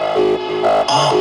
Midnight.